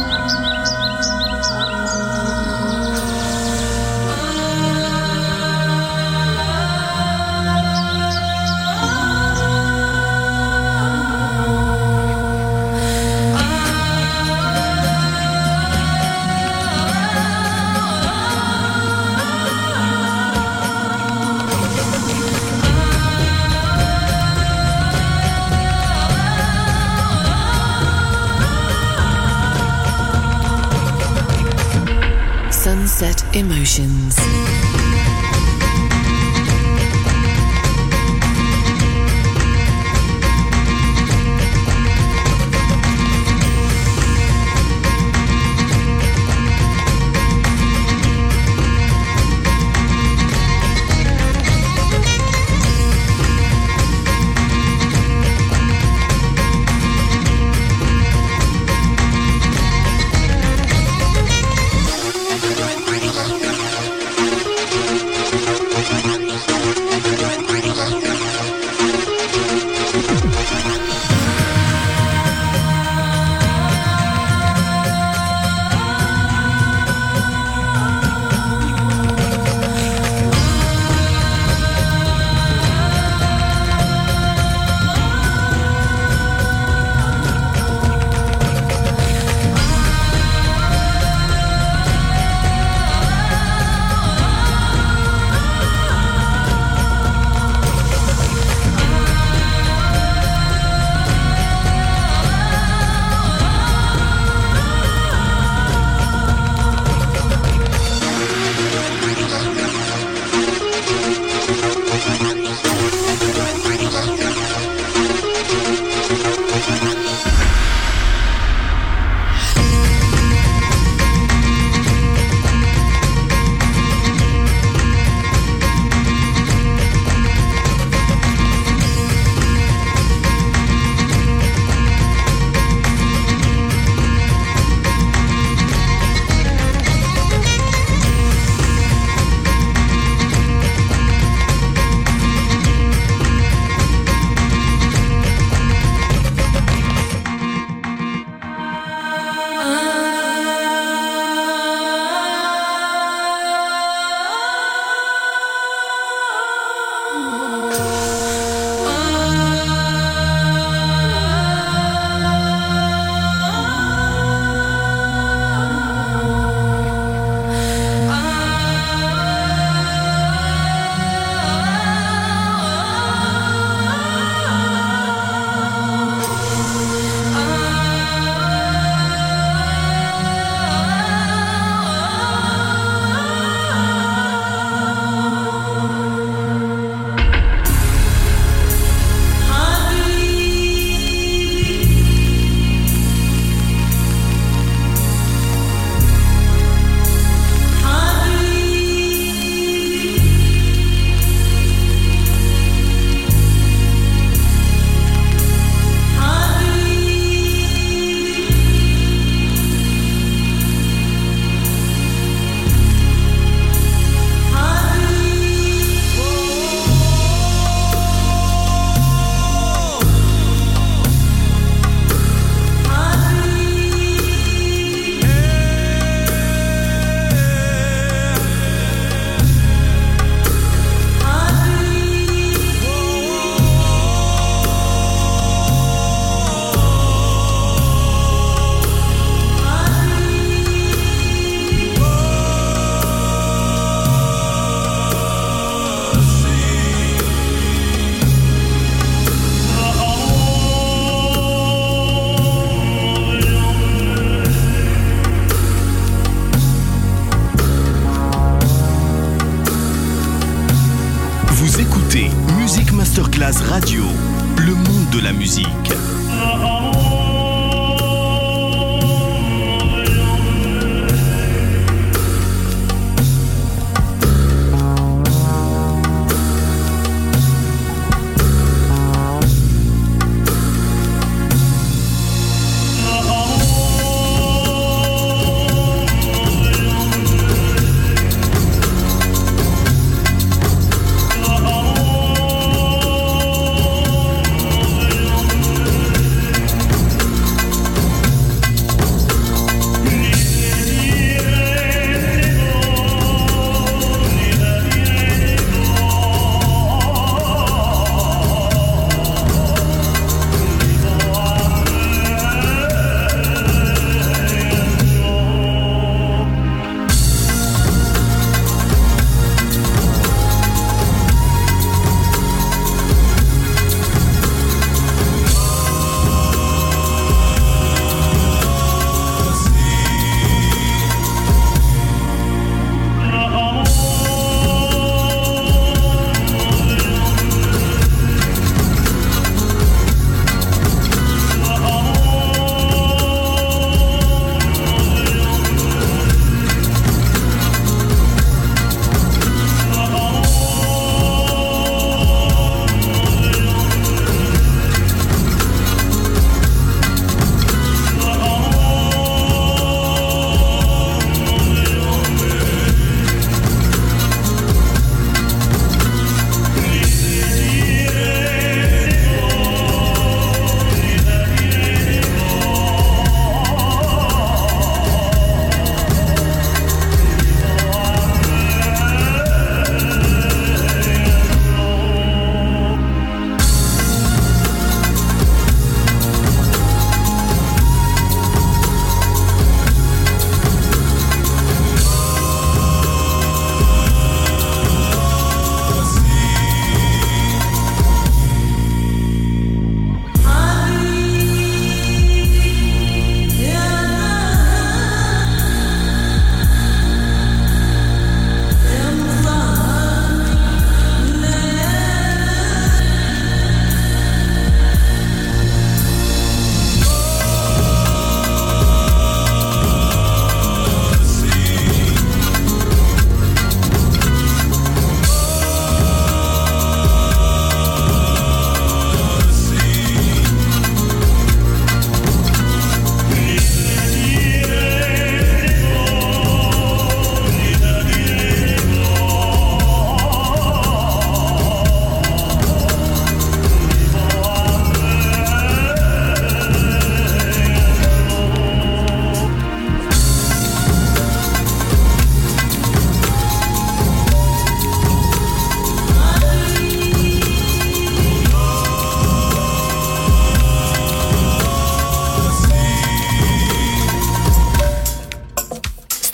Emotions.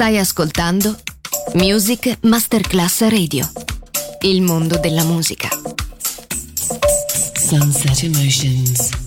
Stai ascoltando Music Masterclass Radio. Il mondo della musica. Sunset Emotions.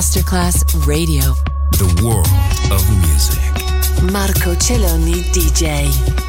Masterclass Radio. The world of music. Marco Celloni DJ.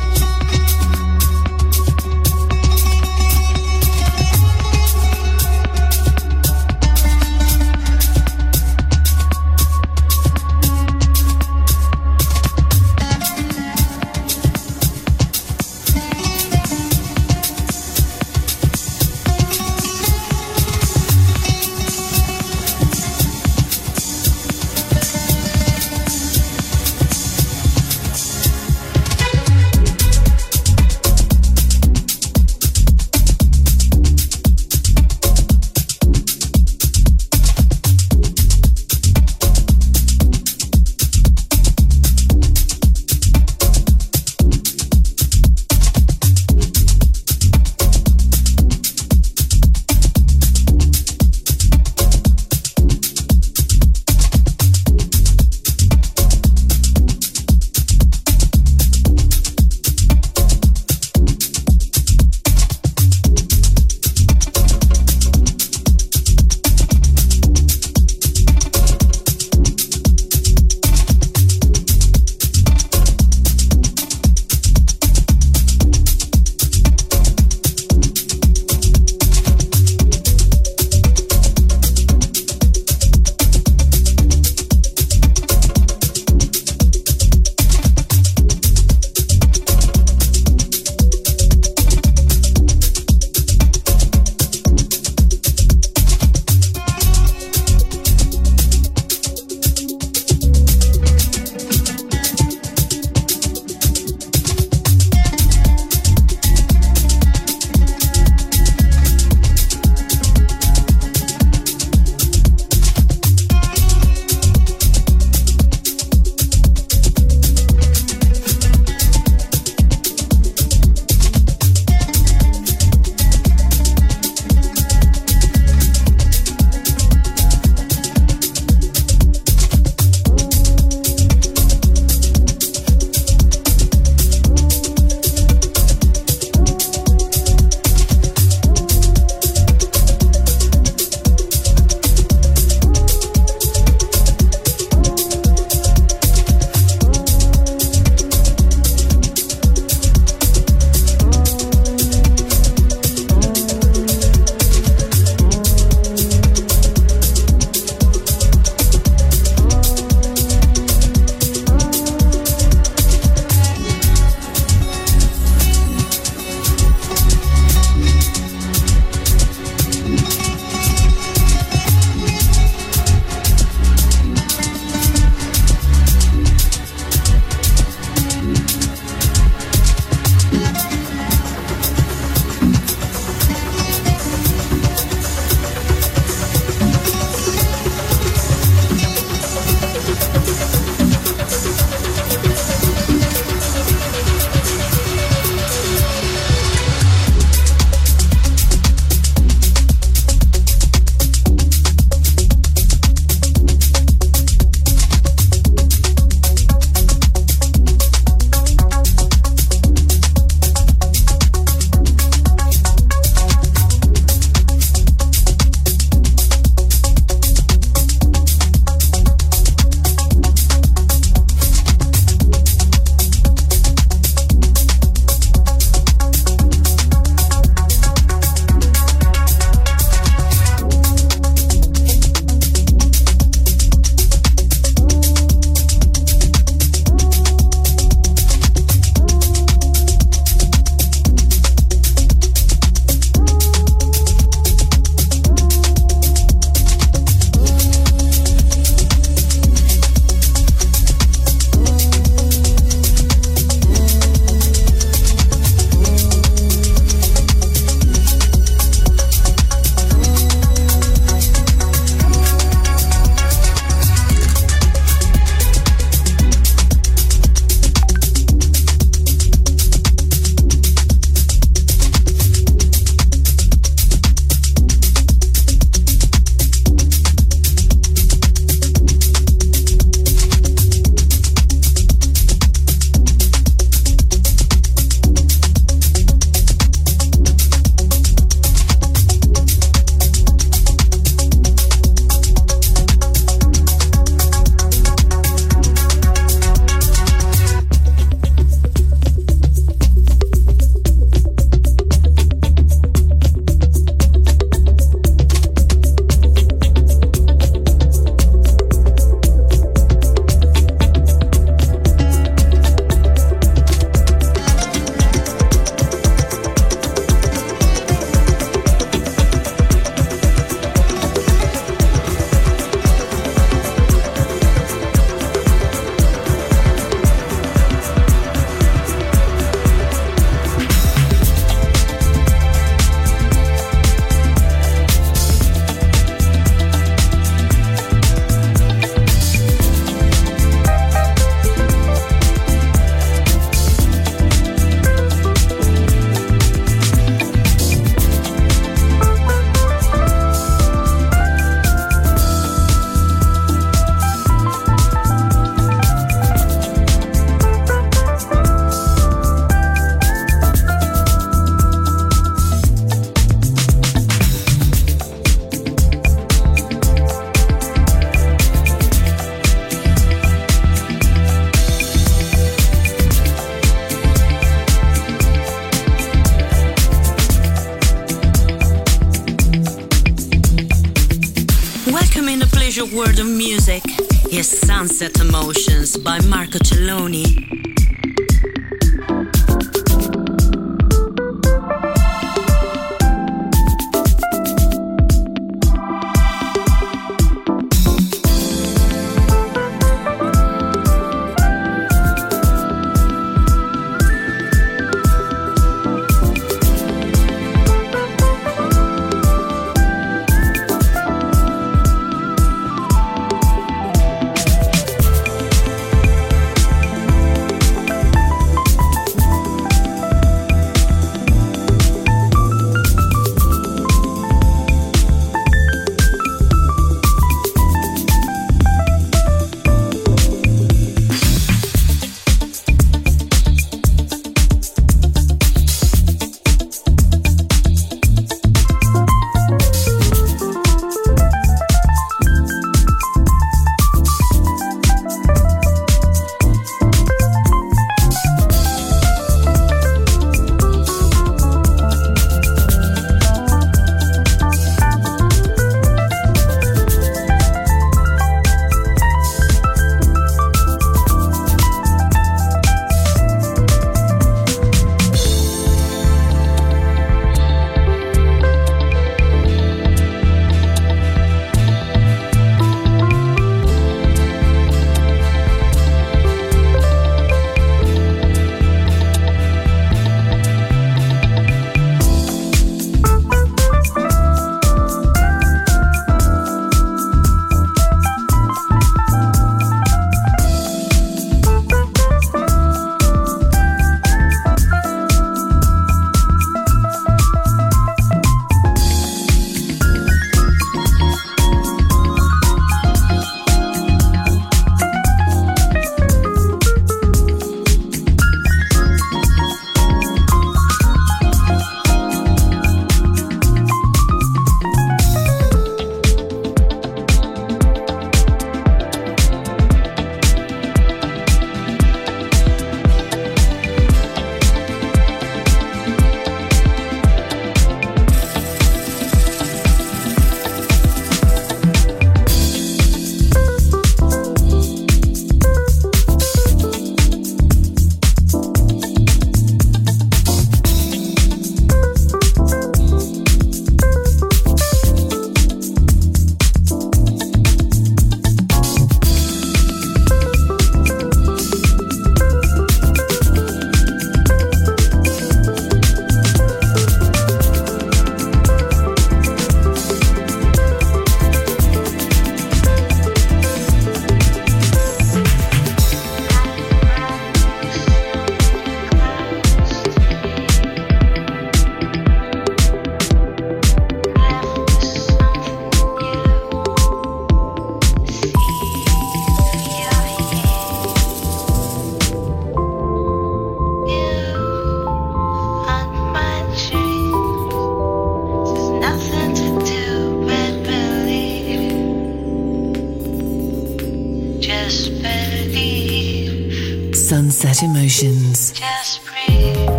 Sunset Emotions by Marco Celloni.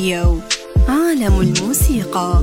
راديو عالم الموسيقى.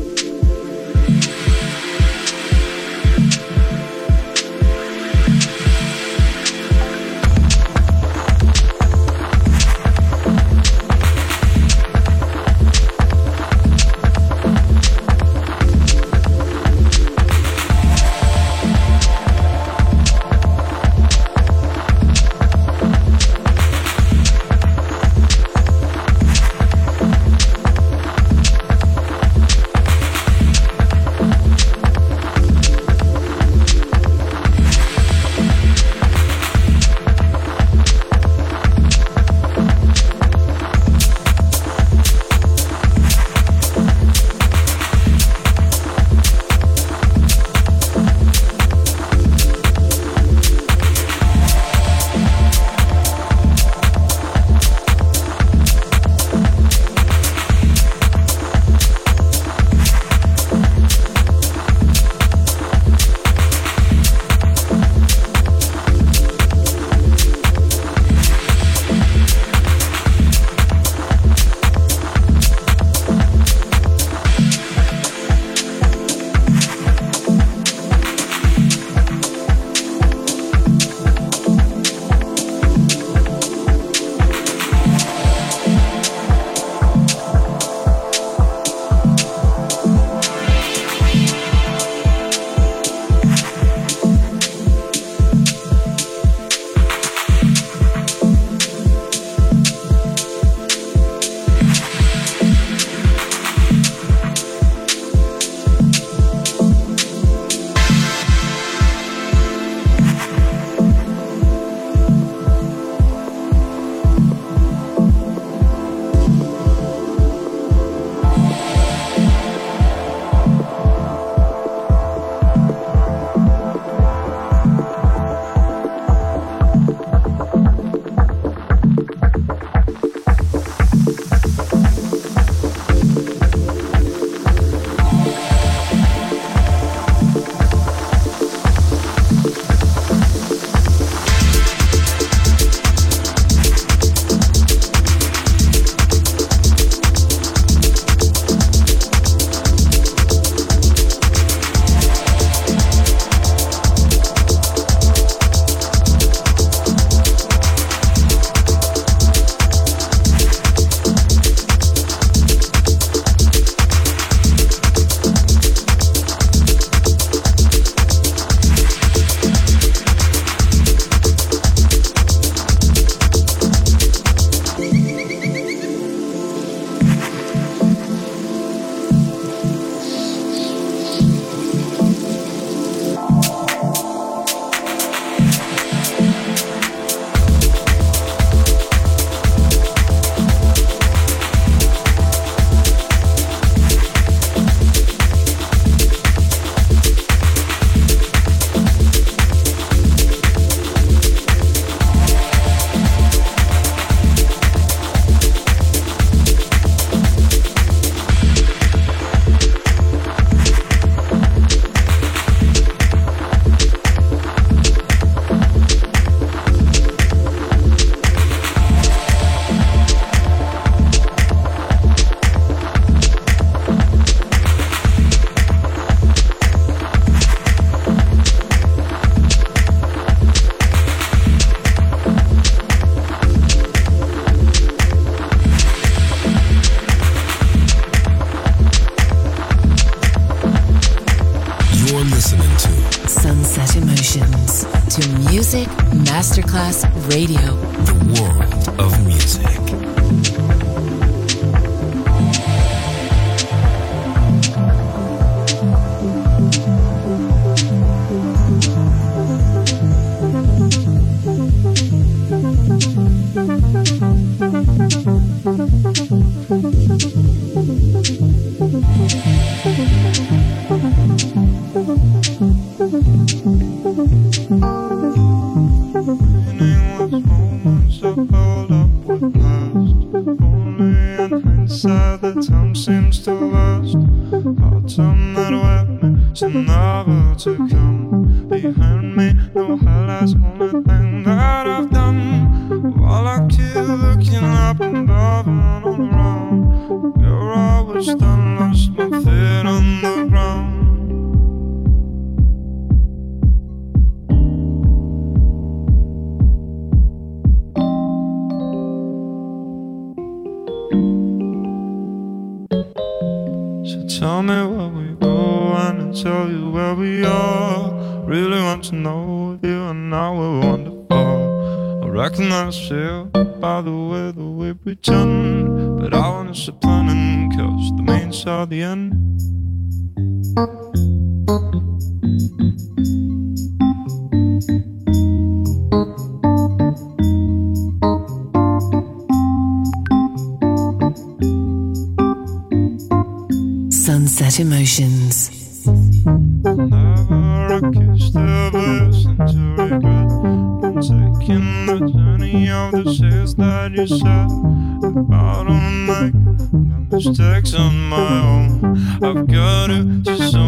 Sunset Emotions. Never a to regret. I'm taking the journey of the that you. About mistakes on my own. I've got it so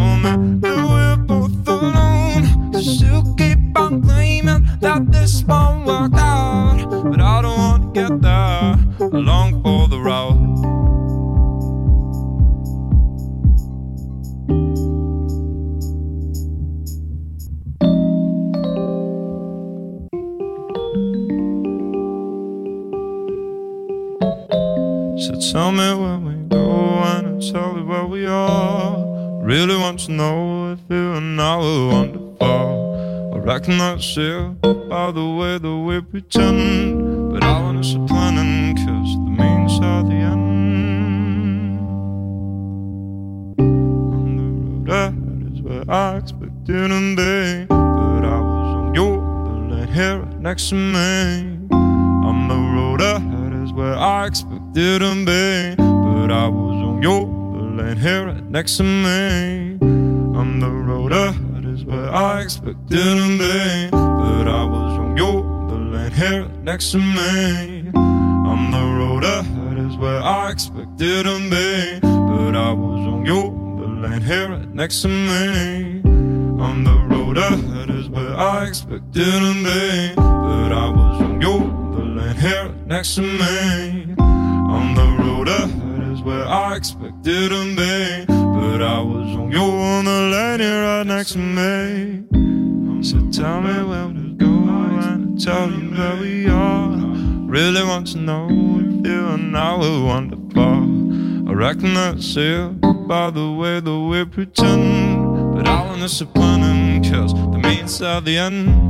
next to me. On the road ahead is where I expected to be, but I was on your on the lane right next to me. So tell me where to go and tell you where we are. Really want to know if you and I were wonderful. I reckon that's it by the way that we pretend, but I want discipline cause the means are the end.